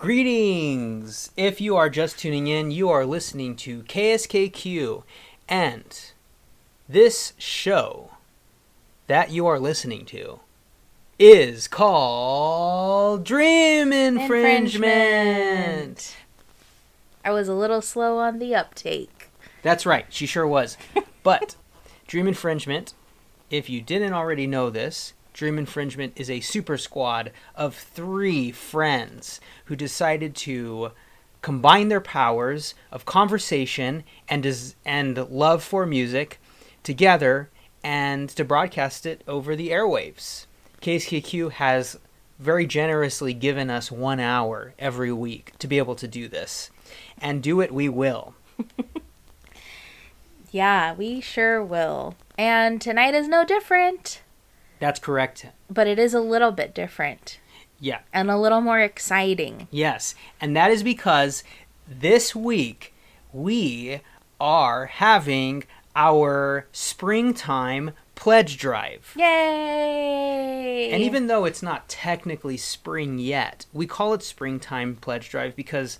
Greetings! If you are just tuning in, you are listening to KSKQ, and this show that you are listening to is called Dream Infringement. Infringement. I was a little slow on the uptake. That's right, she sure was. But Dream Infringement, if you didn't already know this, Dream Infringement is a super squad of three friends who decided to combine their powers of conversation and des- and love for music together and to broadcast it over the airwaves. KSKQ has very generously given us one hour every week to be able to do this. And do it we will. Yeah, we sure will. And tonight is no different, That's correct. but it is a little bit different Yeah. and a little more exciting. Yes, and that is because this week we are having our springtime pledge drive. Yay! And even though it's not technically spring yet, we call it springtime pledge drive because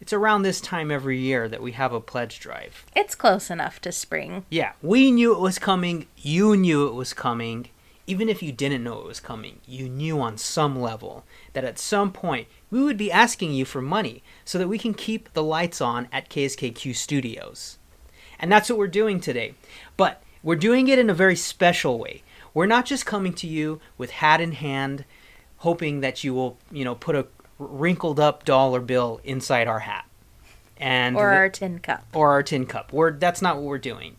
it's around this time every year that we have a pledge drive. it's close enough to spring. Yeah, we knew it was coming, you knew it was coming. Even if you didn't know it was coming, you knew on some level that at some point we would be asking you for money so that we can keep the lights on at KSKQ Studios. And that's what we're doing today. But we're doing it in a very special way. We're not just coming to you with hat in hand, hoping that you will, you know, put a wrinkled up dollar bill inside our hat. And Or our tin cup. or our tin cup. We're that's not what we're doing.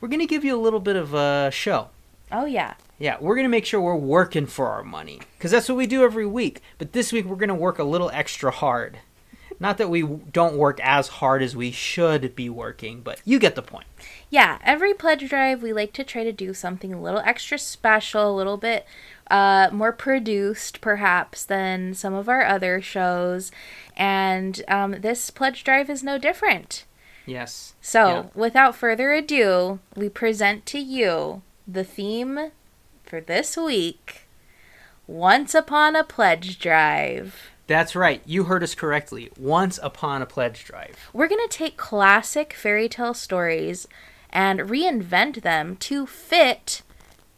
We're gonna give you a little bit of a show. Oh, yeah. Yeah, we're gonna make sure we're working for our money because that's what we do every week. But this week we're gonna work a little extra hard. Not that we don't work as hard as we should be working, but you get the point. Yeah, every pledge drive, we like to try to do something a little extra special, a little bit uh, more produced, perhaps, than some of our other shows. And um, this pledge drive is no different. Yes. So, Yeah. without further ado, we present to you the theme for this week Once Upon a Pledge Drive. That's right. You heard us correctly. Once upon a pledge drive. We're going to take classic fairy tale stories and reinvent them to fit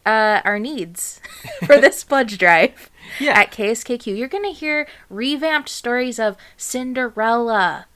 uh, our needs for this pledge drive Yeah. at KSKQ. You're going to hear revamped stories of Cinderella.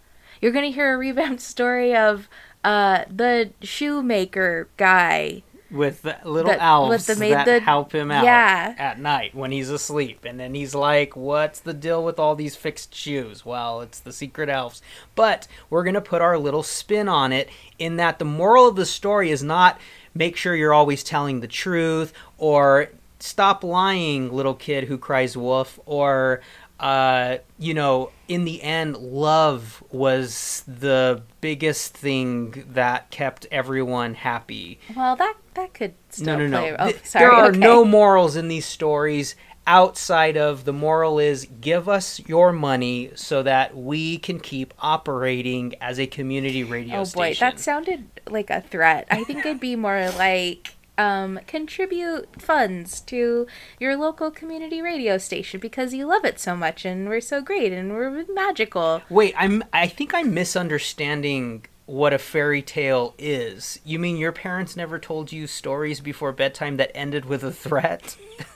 You're going to hear a revamped story of uh, the shoemaker guy. With the little That- elves with the maid- that the- help him out yeah. at night when he's asleep. And then he's like, What's the deal with all these fixed shoes? Well, it's the secret elves. But we're going to put our little spin on it in that the moral of the story is not make sure you're always telling the truth or stop lying, little kid who cries wolf, or. Uh, you know, in the end, love was the biggest thing that kept everyone happy. Well, that that could still No, no, play. no. Oh, sorry. there are okay. no morals in these stories outside of the moral is give us your money so that we can keep operating as a community radio Oh boy, station. that sounded like a threat. I think it'd be more like um, contribute funds to your local community radio station because you love it so much and we're so great and we're magical. Wait, I'm I think I'm misunderstanding what a fairy tale is. You mean your parents never told you stories before bedtime that ended with a threat?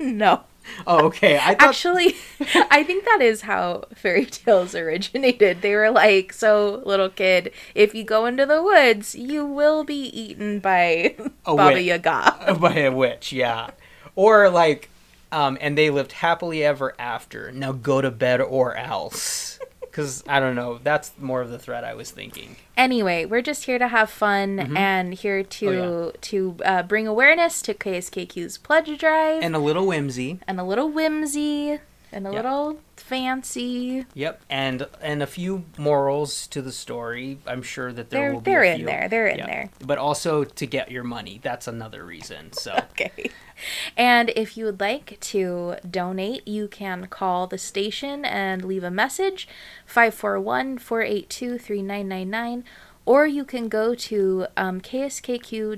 No. Oh, okay. I thought Actually, I think that is how fairy tales originated. They were like, so little kid, if you go into the woods, you will be eaten by A Baba witch. Yaga. by a witch, yeah. Or like, um, and they lived happily ever after. Now go to bed or else. Because I don't know, that's more of the threat I was thinking. Anyway, we're just here to have fun and here to Mm-hmm. Oh, to uh, bring awareness to KSKQ's pledge drive And a little whimsy. And a little whimsy and a Yeah. little fancy. Yep, and and a few morals to the story. I'm sure that there They're will be. they're in there. They're in Yeah. there. But also to get your money. That's another reason. So Okay. And if you would like to donate, you can call the station and leave a message 541 482 3999. Or you can go to um, kskq.org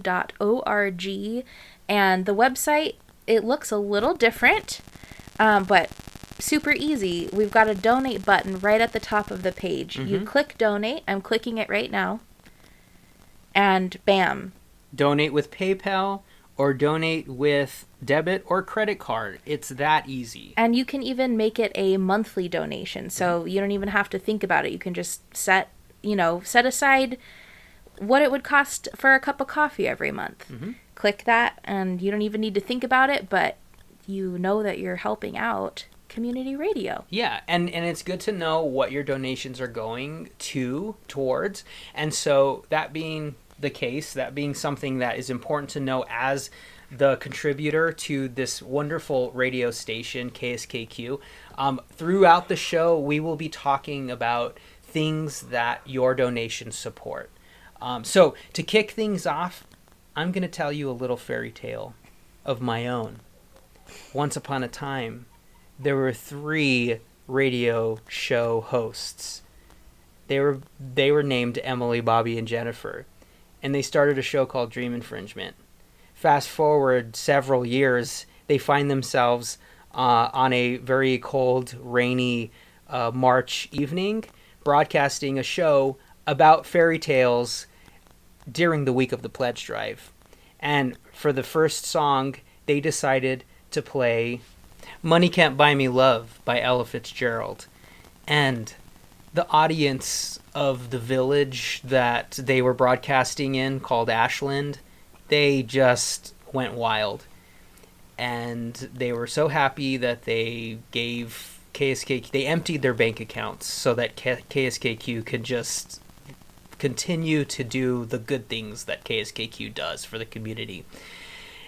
and the website, it looks a little different, um, but super easy. We've got a donate button right at the top of the page. You mm-hmm. click donate. I'm clicking it right now. And bam. Donate with PayPal or donate with debit or credit card. It's that easy. And you can even make it a monthly donation. So mm-hmm. you don't even have to think about it. You can just set, you know, set aside what it would cost for a cup of coffee every month. Mm-hmm. Click that and you don't even need to think about it, but you know that you're helping out community radio. Yeah, and and it's good to know what your donations are going to towards. And so that being the case, that being something that is important to know as the contributor to this wonderful radio station KSKQ, um, throughout the show we will be talking about things that your donations support. Um, so to kick things off, I'm going to tell you a little fairy tale of my own. Once upon a time, there were three radio show hosts. They were they were named Emily, Bobby, and Jennifer, and they started a show called Dream Infringement. Fast forward several years, they find themselves uh, on a very cold, rainy uh, March evening, broadcasting a show about fairy tales during the week of the pledge drive. And for the first song, they decided to play Money Can't Buy Me Love by Ella Fitzgerald. And the audience of the village that they were broadcasting in, called Ashland, they just went wild. And they were so happy that they gave KSK, they emptied their bank accounts so that KSKQ could just continue to do the good things that KSKQ does for the community.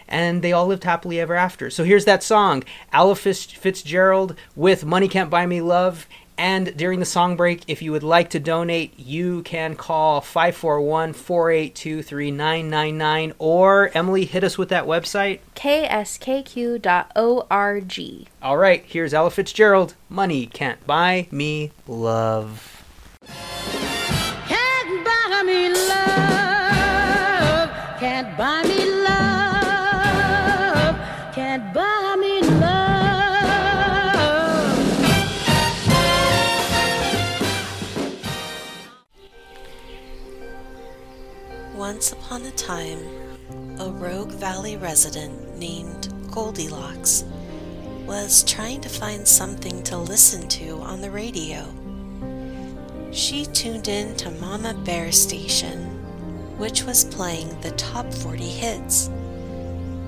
And they all lived happily ever after. So here's that song, Ella Fitzgerald with Money Can't Buy Me Love. And during the song break, if you would like to donate, you can call 541 482 3999. Or, Emily, hit us with that website. kskq.org. All right, here's Ella Fitzgerald Money Can't Buy Me Love. Can't buy me love. Can't buy me Once upon a time, a Rogue Valley resident named Goldilocks was trying to find something to listen to on the radio. She tuned in to Mama Bear Station, which was playing the top 40 hits,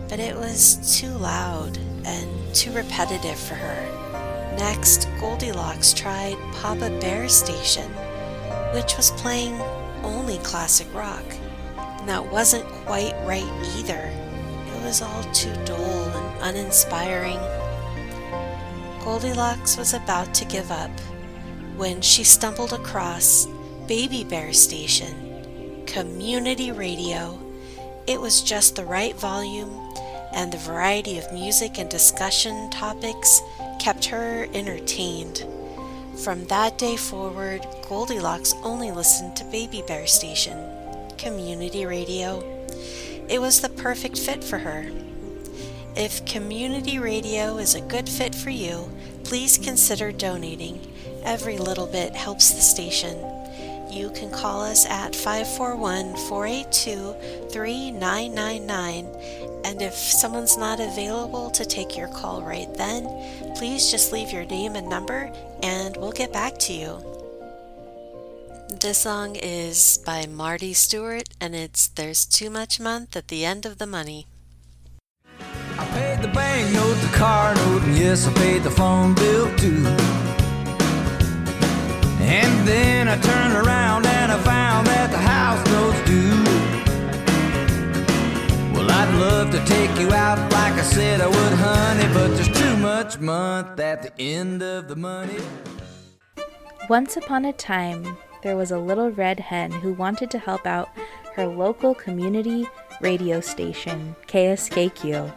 but it was too loud and too repetitive for her. Next, Goldilocks tried Papa Bear Station, which was playing only classic rock. And that wasn't quite right either. It was all too dull and uninspiring. Goldilocks was about to give up when she stumbled across Baby Bear Station, community radio. It was just the right volume, and the variety of music and discussion topics kept her entertained. From that day forward, Goldilocks only listened to Baby Bear Station, community radio. It was the perfect fit for her. If community radio is a good fit for you, please consider donating. Every little bit helps the station. You can call us at 541 482 3999. And if someone's not available to take your call right then, please just leave your name and number and we'll get back to you. This song is by Marty Stuart and it's There's Too Much Month at the End of the Money. I paid the bank note, the car note, and yes, I paid the phone bill too. And then I turned around and I found that the house note's due. Well, I'd love to take you out like I said I would, honey, but there's too much month at the end of the money. Once upon a time, there was a little red hen who wanted to help out her local community radio station, KSKQ.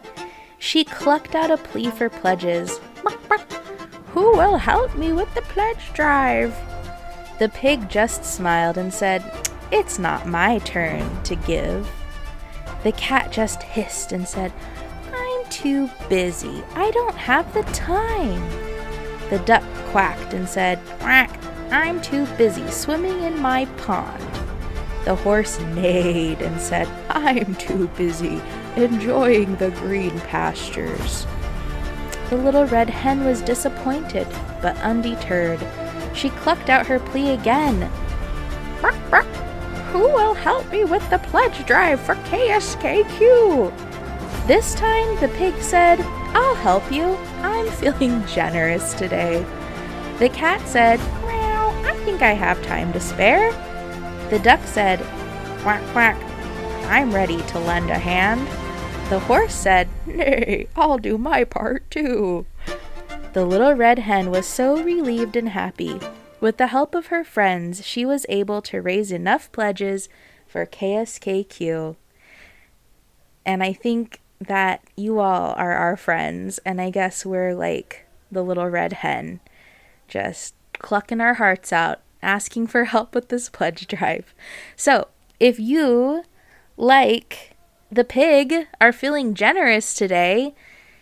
She clucked out a plea for pledges. Who will help me with the pledge drive? The pig just smiled and said, It's not my turn to give. The cat just hissed and said, I'm too busy. I don't have the time. The duck quacked and said, Quack, I'm too busy swimming in my pond. The horse neighed and said, I'm too busy enjoying the green pastures. The little red hen was disappointed, but undeterred. She clucked out her plea again. "Quack, quack. Who will help me with the pledge drive for KSKQ? This time the pig said, I'll help you. I'm feeling generous today. The cat said, think I have time to spare. The duck said, Quack, quack. I'm ready to lend a hand. The horse said, Nay, I'll do my part too. The little red hen was so relieved and happy. With the help of her friends, she was able to raise enough pledges for KSKQ. And I think that you all are our friends, and I guess we're like the little red hen, just clucking our hearts out, asking for help with this pledge drive. So, if you, like the pig, are feeling generous today,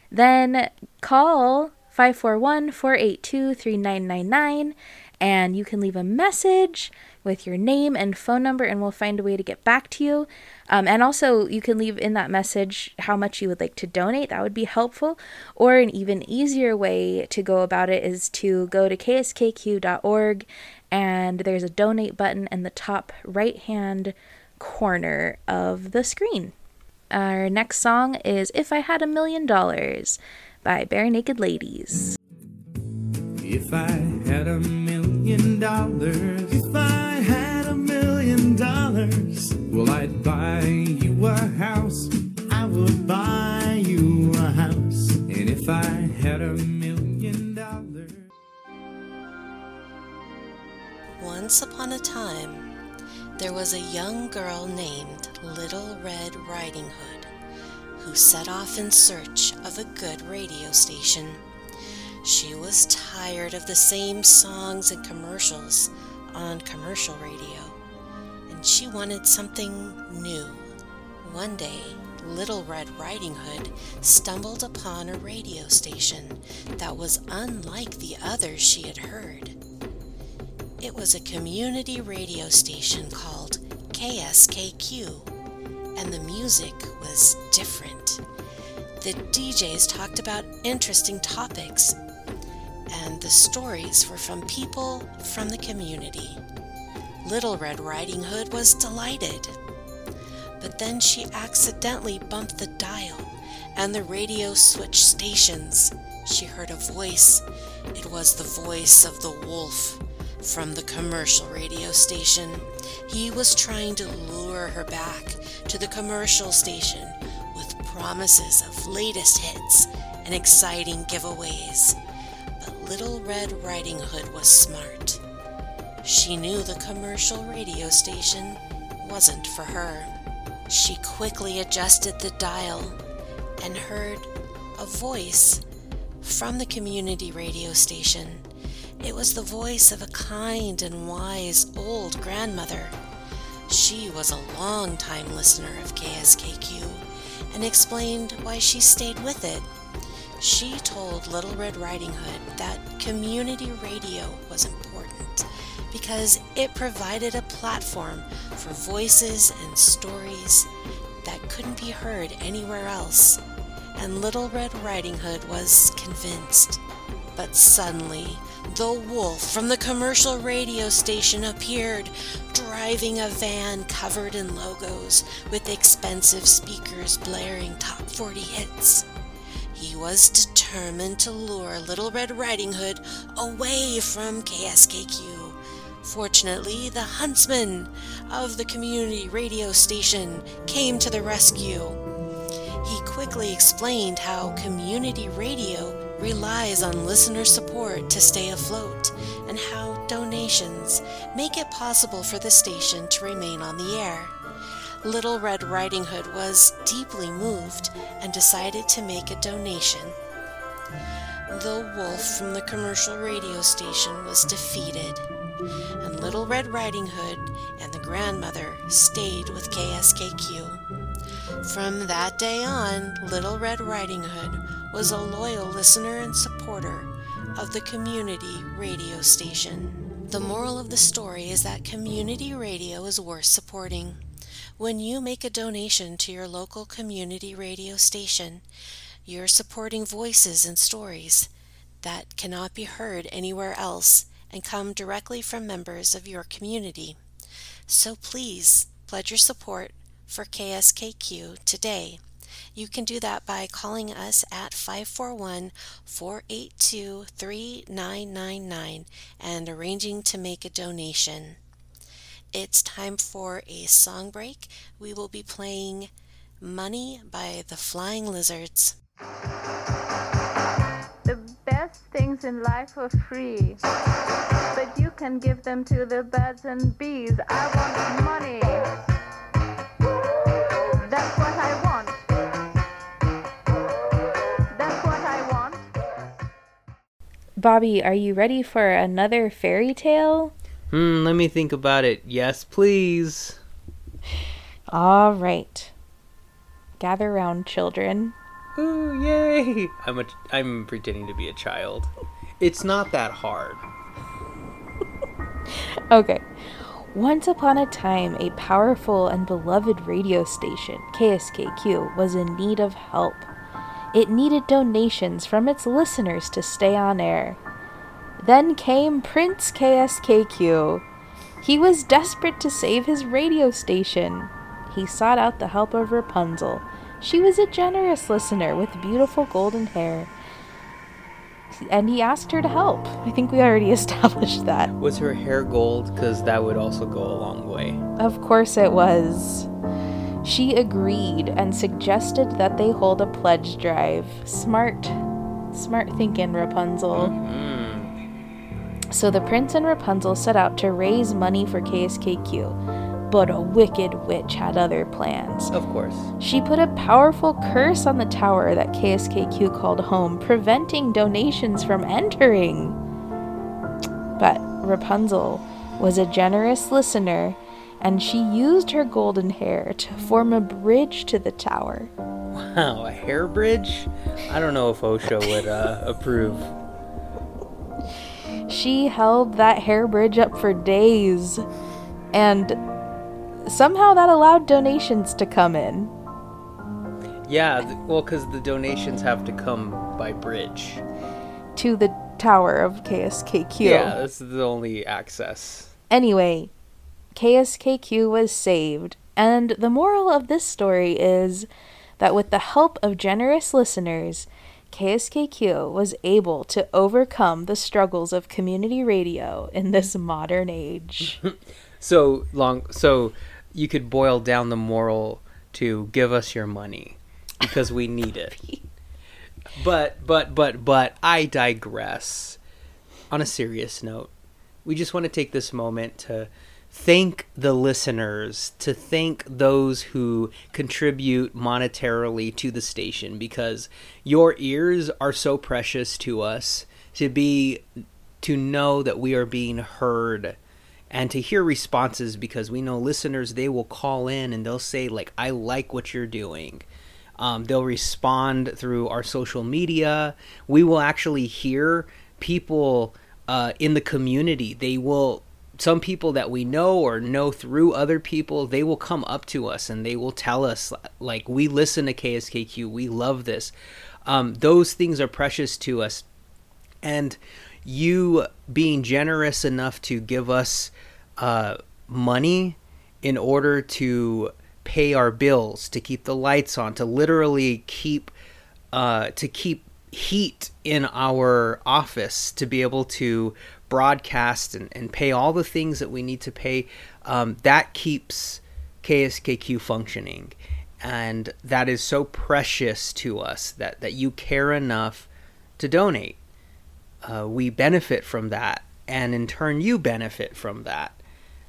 then call 541 482 3999 and you can leave a message with your name and phone number, and we'll find a way to get back to you. Um, and also, you can leave in that message how much you would like to donate. That would be helpful. Or an even easier way to go about it is to go to kskq.org, and there's a donate button in the top right hand corner of the screen. Our next song is If I Had a Million Dollars by Barenaked Ladies. If I had a million dollars, if I had a million dollars, well, I'd buy you a house. I would buy you a house. And if I had a million dollars. Once upon a time, there was a young girl named Little Red Riding Hood who set off in search of a good radio station. She was tired of the same songs and commercials on commercial radio, and she wanted something new. One day, Little Red Riding Hood stumbled upon a radio station that was unlike the others she had heard. It was a community radio station called KSKQ, and the music was different. The DJs talked about interesting topics, and the stories were from people from the community. Little Red Riding Hood was delighted. But then she accidentally bumped the dial, and the radio switched stations. She heard a voice. It was the voice of the wolf from the commercial radio station. He was trying to lure her back to the commercial station with promises of latest hits and exciting giveaways. Little Red Riding Hood was smart. She knew the commercial radio station wasn't for her. She quickly adjusted the dial and heard a voice from the community radio station. It was the voice of a kind and wise old grandmother. She was a long-time listener of KSKQ and explained why she stayed with it. She told Little Red Riding Hood that community radio was important because it provided a platform for voices and stories that couldn't be heard anywhere else. And Little Red Riding Hood was convinced. But suddenly, the wolf from the commercial radio station appeared, driving a van covered in logos with expensive speakers blaring top 40 hits. He was determined to lure Little Red Riding Hood away from KSKQ. Fortunately, the huntsman of the community radio station came to the rescue. He quickly explained how community radio relies on listener support to stay afloat and how donations make it possible for the station to remain on the air. Little Red Riding Hood was deeply moved and decided to make a donation. The wolf from the commercial radio station was defeated, and Little Red Riding Hood and the grandmother stayed with KSKQ. From that day on, Little Red Riding Hood was a loyal listener and supporter of the community radio station. The moral of the story is that community radio is worth supporting. When you make a donation to your local community radio station, you're supporting voices and stories that cannot be heard anywhere else and come directly from members of your community. So please pledge your support for KSKQ today. You can do that by calling us at 541 482 3999 and arranging to make a donation. It's time for a song break. We will be playing Money by the Flying Lizards. The best things in life are free, but you can give them to the birds and bees. I want money. That's what I want. That's what I want. Bobby, are you ready for another fairy tale? Hmm, let me think about it. Yes, please. All right. Gather round, children. Ooh, yay! I'm a, I'm pretending to be a child. It's not that hard. Okay. Once upon a time, a powerful and beloved radio station, KSKQ, was in need of help. It needed donations from its listeners to stay on air. Then came Prince KSKQ. He was desperate to save his radio station. He sought out the help of Rapunzel. She was a generous listener with beautiful golden hair. And he asked her to help. I think we already established that. Was her hair gold? Because that would also go a long way. Of course it was. She agreed and suggested that they hold a pledge drive. Smart, smart thinking, Rapunzel. Mm-hmm. So the prince and Rapunzel set out to raise money for KSKQ. But a wicked witch had other plans. Of course. She put a powerful curse on the tower that KSKQ called home, preventing donations from entering. But Rapunzel was a generous listener, and she used her golden hair to form a bridge to the tower. Wow, a hair bridge? I don't know if OSHA would uh, approve. She held that hair bridge up for days, and somehow that allowed donations to come in. Yeah, th- well, because the donations have to come by bridge. to the tower of KSKQ. Yeah, that's the only access. Anyway, KSKQ was saved, and the moral of this story is that with the help of generous listeners, KSKQ was able to overcome the struggles of community radio in this modern age. So long. So you could boil down the moral to give us your money because we need it. But but but but I digress. On a serious note, we just want to take this moment to thank the listeners, to thank those who contribute monetarily to the station because your ears are so precious to us to be to know that we are being heard and to hear responses because we know listeners they will call in and they'll say like i like what you're doing. Um, they'll respond through our social media. We will actually hear people uh, in the community. They will some people that we know or know through other people they will come up to us and they will tell us like we listen to kskq we love this. Um, those things are precious to us. And you being generous enough to give us uh, money in order to pay our bills, to keep the lights on, to literally keep uh, to keep heat in our office, to be able to broadcast and, and pay all the things that we need to pay. Um, that keeps KSKQ functioning. And that is so precious to us that, that you care enough to donate uh, we benefit from that, and in turn, you benefit from that.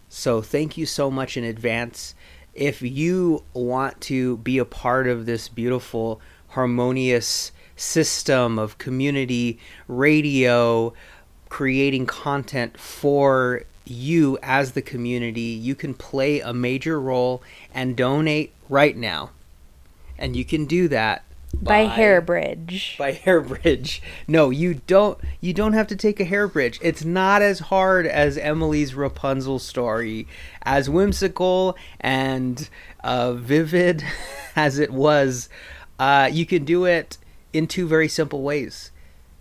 So, thank you so much in advance. If you want to be a part of this beautiful, harmonious system of community radio, creating content for you as the community, you can play a major role and donate right now. And you can do that By By- Hairbridge. by Hairbridge. No, you don't. You don't have to take a Hairbridge. It's not as hard as Emily's Rapunzel story, as whimsical and uh, vivid as it was. Uh, you can do it in two very simple ways.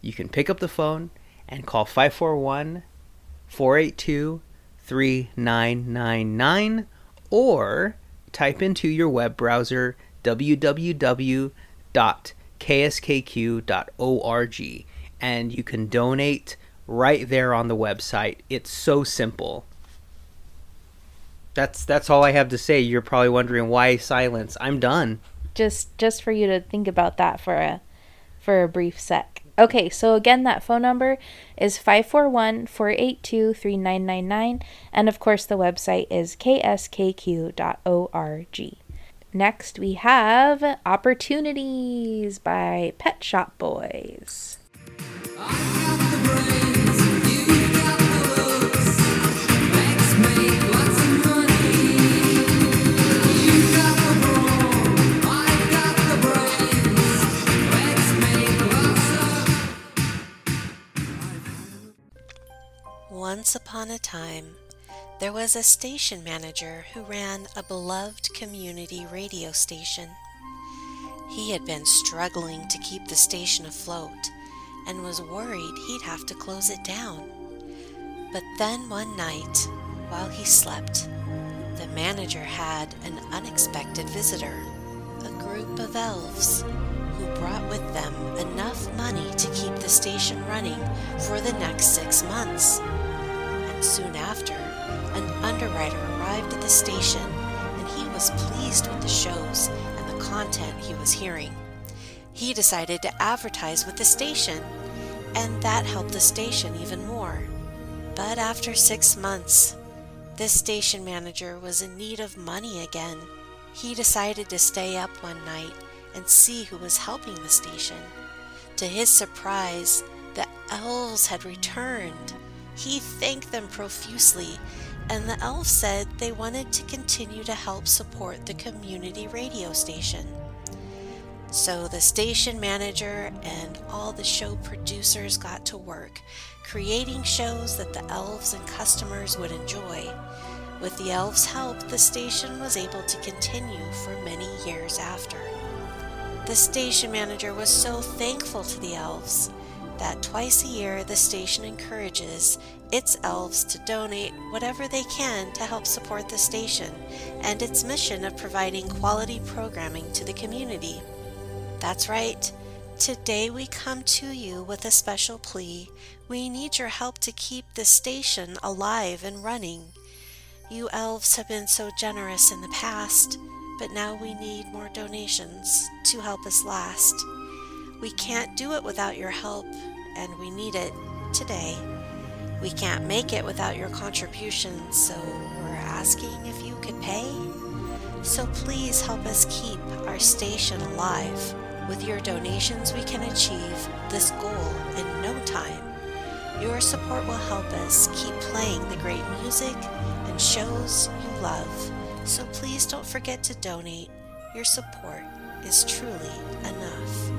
You can pick up the phone and call 541 482 3999 or type into your web browser www.kskq.org and you can donate right there on the website. It's so simple. That's that's all I have to say. You're probably wondering why silence. I'm done. just just for you to think about that for a for a brief sec. Okay, so again that phone number is 541-482-3999 and of course the website is kskq.org. Next we have Opportunities by Pet Shop Boys. Once upon a time, there was a station manager who ran a beloved community radio station. He had been struggling to keep the station afloat and was worried he'd have to close it down. But then one night, while he slept, the manager had an unexpected visitor, a group of elves who brought with them enough money to keep the station running for the next six months. Soon after, an underwriter arrived at the station and he was pleased with the shows and the content he was hearing. He decided to advertise with the station, and that helped the station even more. But after six months, this station manager was in need of money again. He decided to stay up one night and see who was helping the station. To his surprise, the elves had returned. He thanked them profusely, and the elves said they wanted to continue to help support the community radio station. So the station manager and all the show producers got to work, creating shows that the elves and customers would enjoy. With the elves' help, the station was able to continue for many years after. The station manager was so thankful to the elves that twice a year the station encourages its elves to donate whatever they can to help support the station and its mission of providing quality programming to the community. That's right. Today we come to you with a special plea. We need your help to keep the station alive and running. You elves have been so generous in the past, but now we need more donations to help us last. We can't do it without your help, and we need it today. We can't make it without your contributions, so we're asking if you could pay. So please help us keep our station alive. With your donations, we can achieve this goal in no time. Your support will help us keep playing the great music and shows you love. So please don't forget to donate. Your support is truly enough.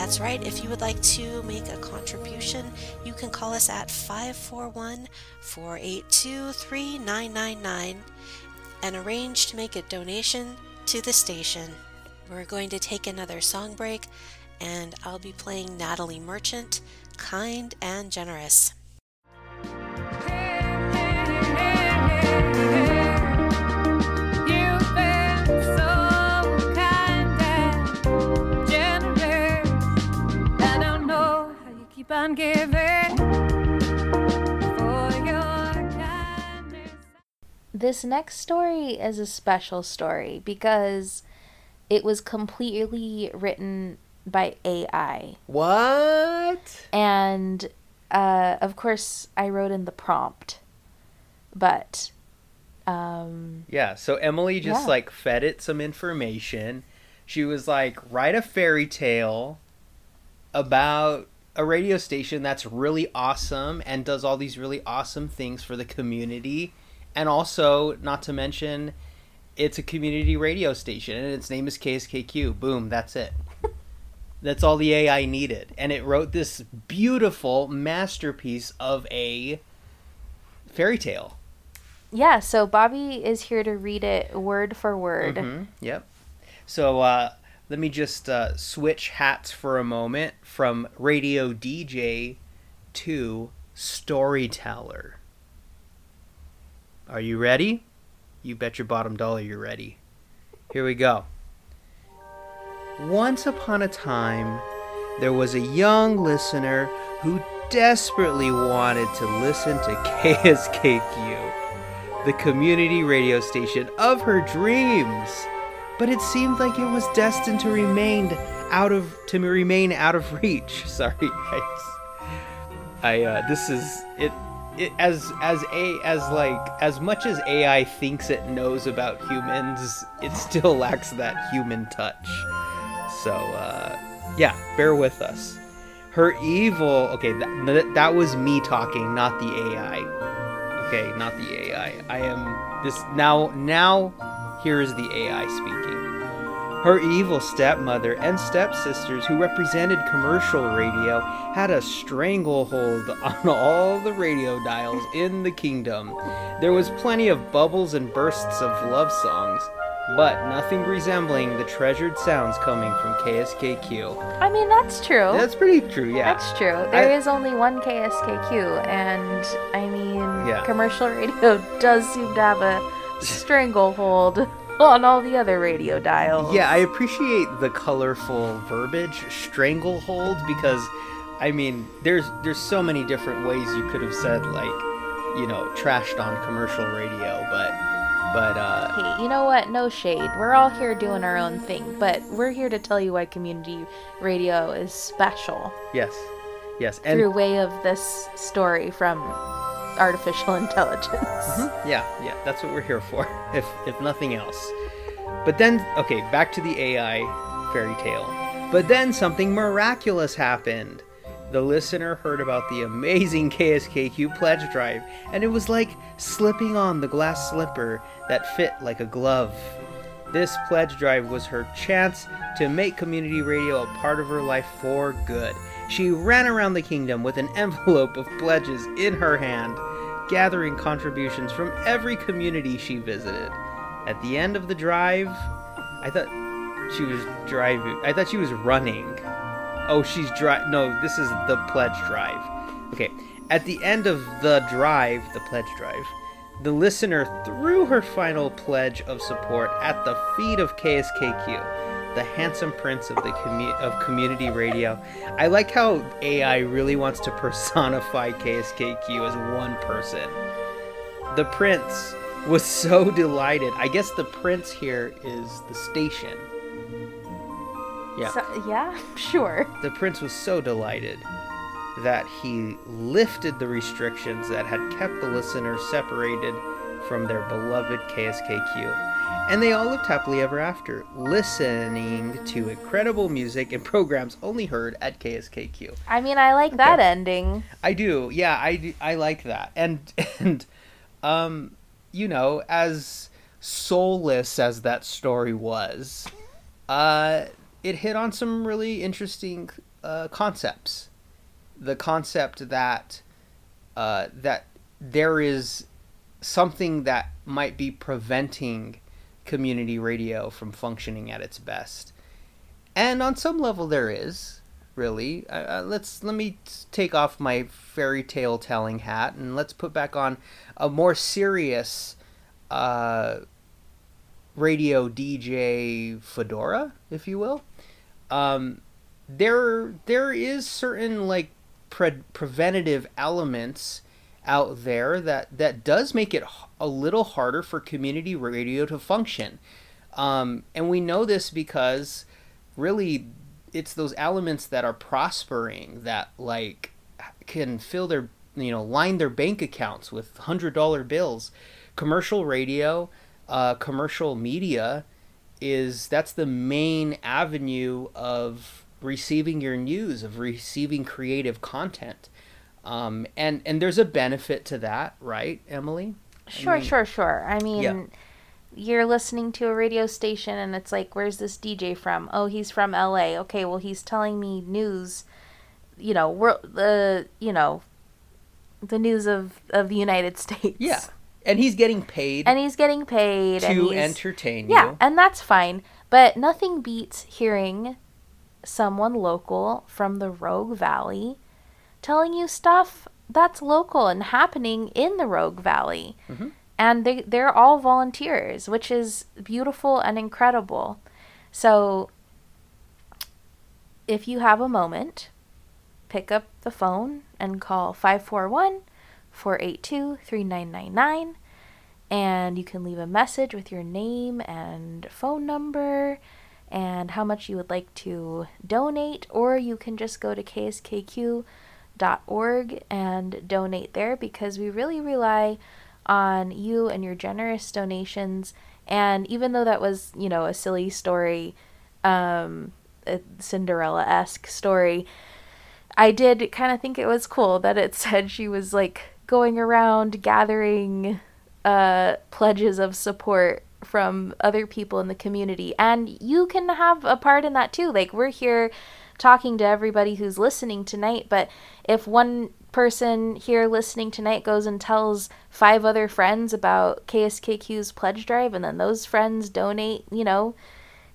That's right, if you would like to make a contribution, you can call us at 541 482 3999 and arrange to make a donation to the station. We're going to take another song break, and I'll be playing Natalie Merchant, Kind and Generous. You've how you giving for your kindness. This next story is a special story because it was completely written by AI. What? And uh, of course, I wrote in the prompt, but um, Yeah, so Emily just Yeah. like fed it some information. She was like, write a fairy tale about a radio station that's really awesome and does all these really awesome things for the community. And also, not to mention, it's a community radio station and its name is KSKQ. Boom, that's it. That's all the AI needed. And it wrote this beautiful masterpiece of a fairy tale. Yeah, so Bobby is here to read it word for word. Mhm, Yep. So uh, let me just uh, switch hats for a moment from radio DJ to storyteller. Are you ready? You bet your bottom dollar you're ready. Here we go. Once upon a time, there was a young listener who desperately wanted to listen to KSKQ, the community radio station of her dreams. But it seemed like it was destined to remain out of to remain out of reach. Sorry, guys. I uh, this is it. It, as as a as like as much as AI thinks it knows about humans, it still lacks that human touch. So uh, yeah, bear with us. Her evil. Okay, that, that that was me talking, not the AI. Okay, not the AI. I am this now. Now, here is the AI speaking. Her evil stepmother and stepsisters, who represented commercial radio, had a stranglehold on all the radio dials in the kingdom. There was plenty of bubbles and bursts of love songs, but nothing resembling the treasured sounds coming from KSKQ. I mean, that's true. That's pretty true, yeah. That's true. There I- is only one KSKQ, and I mean, Yeah. commercial radio does seem to have a stranglehold on all the other radio dials. Yeah, I appreciate the colorful verbiage, stranglehold, because I mean, there's there's so many different ways you could have said like, you know, trashed on commercial radio, but but uh Hey, you know what? No shade. We're all here doing our own thing, but we're here to tell you why community radio is special yes. Yes. And through way of this story from artificial intelligence. Mm-hmm. yeah, yeah, that's what we're here for, if if nothing else. But then okay, back to the AI fairy tale. But then something miraculous happened. The listener heard about the amazing KSKQ pledge drive, and it was like slipping on the glass slipper that fit like a glove. This pledge drive was her chance to make community radio a part of her life for good. She ran around the kingdom with an envelope of pledges in her hand, gathering contributions from every community she visited. At the end of the drive, I thought she was driving. I thought she was running. Oh, she's dri No, this is the pledge drive. Okay. At the end of the drive, the pledge drive, the listener threw her final pledge of support at the feet of KSKQ, the handsome prince of the commu- of community radio. I like how AI really wants to personify KSKQ as one person. The prince was so delighted. I guess the prince here is the station. Yeah. So, yeah, sure. The prince was so delighted that he lifted the restrictions that had kept the listeners separated from their beloved KSKQ. And they all lived happily ever after, listening to incredible music and programs only heard at KSKQ. I mean, I like that ending. I do. Yeah, I, do- I like that. And and um you know, as soulless as that story was, uh it hit on some really interesting uh concepts. The concept that uh that there is something that might be preventing community radio from functioning at its best. And on some level there is, really. Uh, uh, let's let me take off my fairy tale telling hat and let's put back on a more serious uh, radio DJ fedora, if you will. Um, there there is certain like pre- preventative elements out there that that does make it a little harder for community radio to function. Um, and we know this because really it's those elements that are prospering that like can fill their you know line their bank accounts with hundred dollar bills. Commercial radio uh, commercial media is that's the main avenue of receiving your news of receiving creative content. Um, and and there's a benefit to that right emily Sure, mean- sure, sure. I mean, Yeah. you're listening to a radio station and it's like, where's this DJ from? Oh, he's from LA. Okay, well, he's telling me news, you know, world, the, you know, the news of, of the United States. Yeah. And he's getting paid And he's getting paid. to entertain Yeah, you. and that's fine. But nothing beats hearing someone local from the Rogue Valley telling you stuff that's local and happening in the Rogue Valley. Mm-hmm. And they, they're all volunteers, which is beautiful and incredible. So if you have a moment, pick up the phone and call 541 482 3999 and you can leave a message with your name and phone number and how much you would like to donate or you can just go to kskq.org and donate there because we really rely on you and your generous donations and even though that was you know a silly story um a cinderella-esque story I did kind of think it was cool that it said she was like going around gathering uh, pledges of support from other people in the community. And you can have a part in that too. Like, we're here talking to everybody who's listening tonight, but if one person here listening tonight goes and tells five other friends about KSKQ's pledge drive and then those friends donate, you know,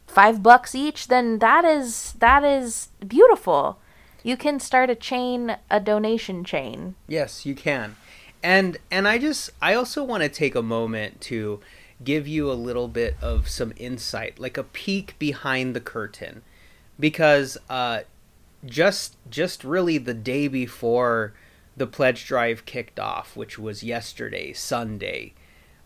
five bucks each, then that is that is beautiful. You can start a chain, a donation chain. Yes, you can. And and I just I also want to take a moment to give you a little bit of some insight, like a peek behind the curtain. Because uh just just really the day before the pledge drive kicked off, which was yesterday, Sunday,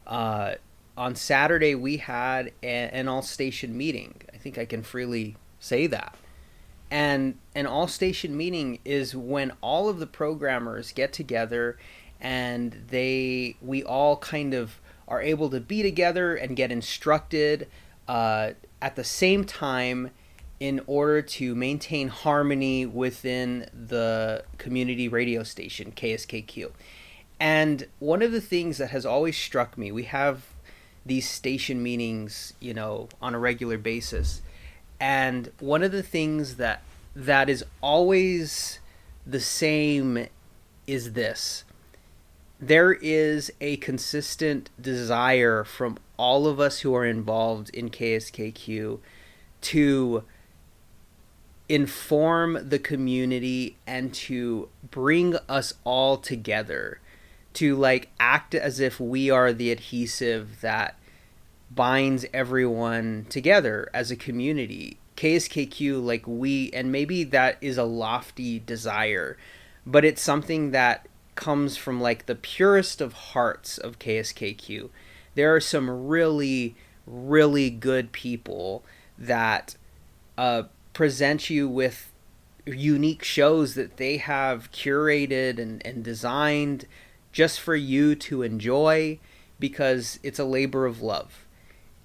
uh on Saturday we had a, an all station meeting. I think I can freely say that and an all station meeting is when all of the programmers get together and they we all kind of are able to be together and get instructed uh, at the same time in order to maintain harmony within the community radio station KSKQ. And one of the things that has always struck me, we have these station meetings, you know, on a regular basis. And one of the things that that is always the same is this. There is a consistent desire from all of us who are involved in KSKQ to inform the community and to bring us all together to like act as if we are the adhesive that binds everyone together as a community. KSKQ like we and maybe that is a lofty desire but it's something that comes from like the purest of hearts of KSKQ there are some really really good people that uh, present you with unique shows that they have curated and, and designed just for you to enjoy because it's a labor of love.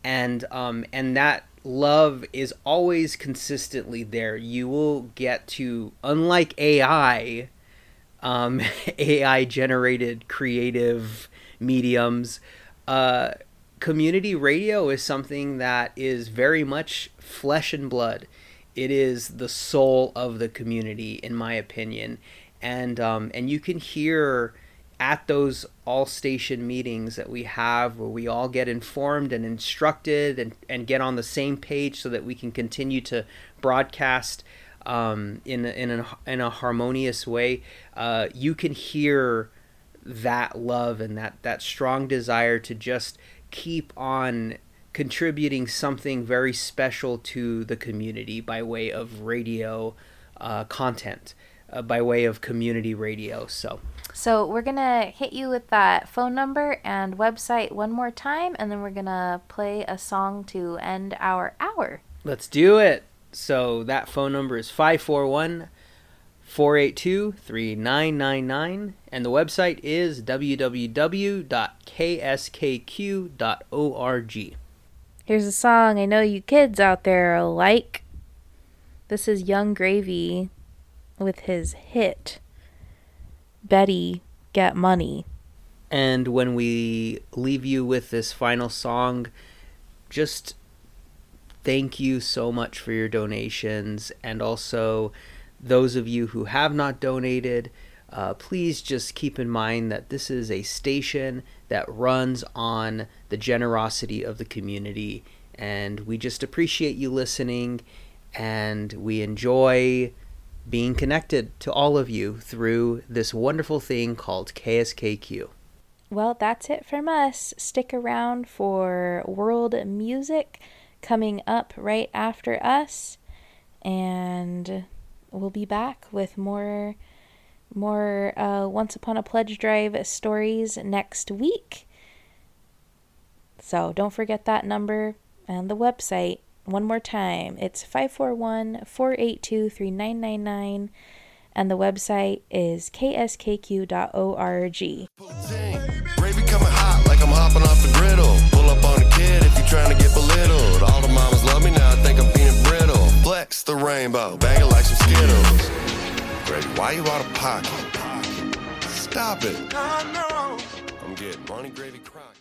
And um, and that love is always consistently there. You will get to unlike ai um, ai generated creative mediums uh, community radio is something that is very much flesh and blood it is the soul of the community in my opinion. And um, and you can hear at those all station meetings that we have where we all get informed and instructed and, and get on the same page so that we can continue to broadcast um, in, in, a, in a harmonious way uh, you can hear that love and that, that strong desire to just keep on contributing something very special to the community by way of radio uh, content uh, by way of community radio so So we're gonna hit you with that phone number and website one more time, and then we're gonna play a song to end our hour. Let's do it. So that phone number is 541 482 3999, and the website is www.kskq.org. Here's a song I know you kids out there like. This is Yung Gravy with his hit, Betty Get Money. And when we leave you with this final song, just thank you so much for your donations and also those of you who have not donated uh, please just keep in mind that this is a station that runs on the generosity of the community and we just appreciate you listening and we enjoy being connected to all of you through this wonderful thing called KSKQ. Well, that's it from us. Stick around for world music coming up right after us and we'll be back with more more uh, once upon a pledge drive stories next week. So don't forget that number and the website one more time. It's 541-482-3999 and the website is kskq.org. Flex the rainbow, bang like some Skittles. Gravy, why you out of pocket? Stop it. I'm getting money, gravy, crock.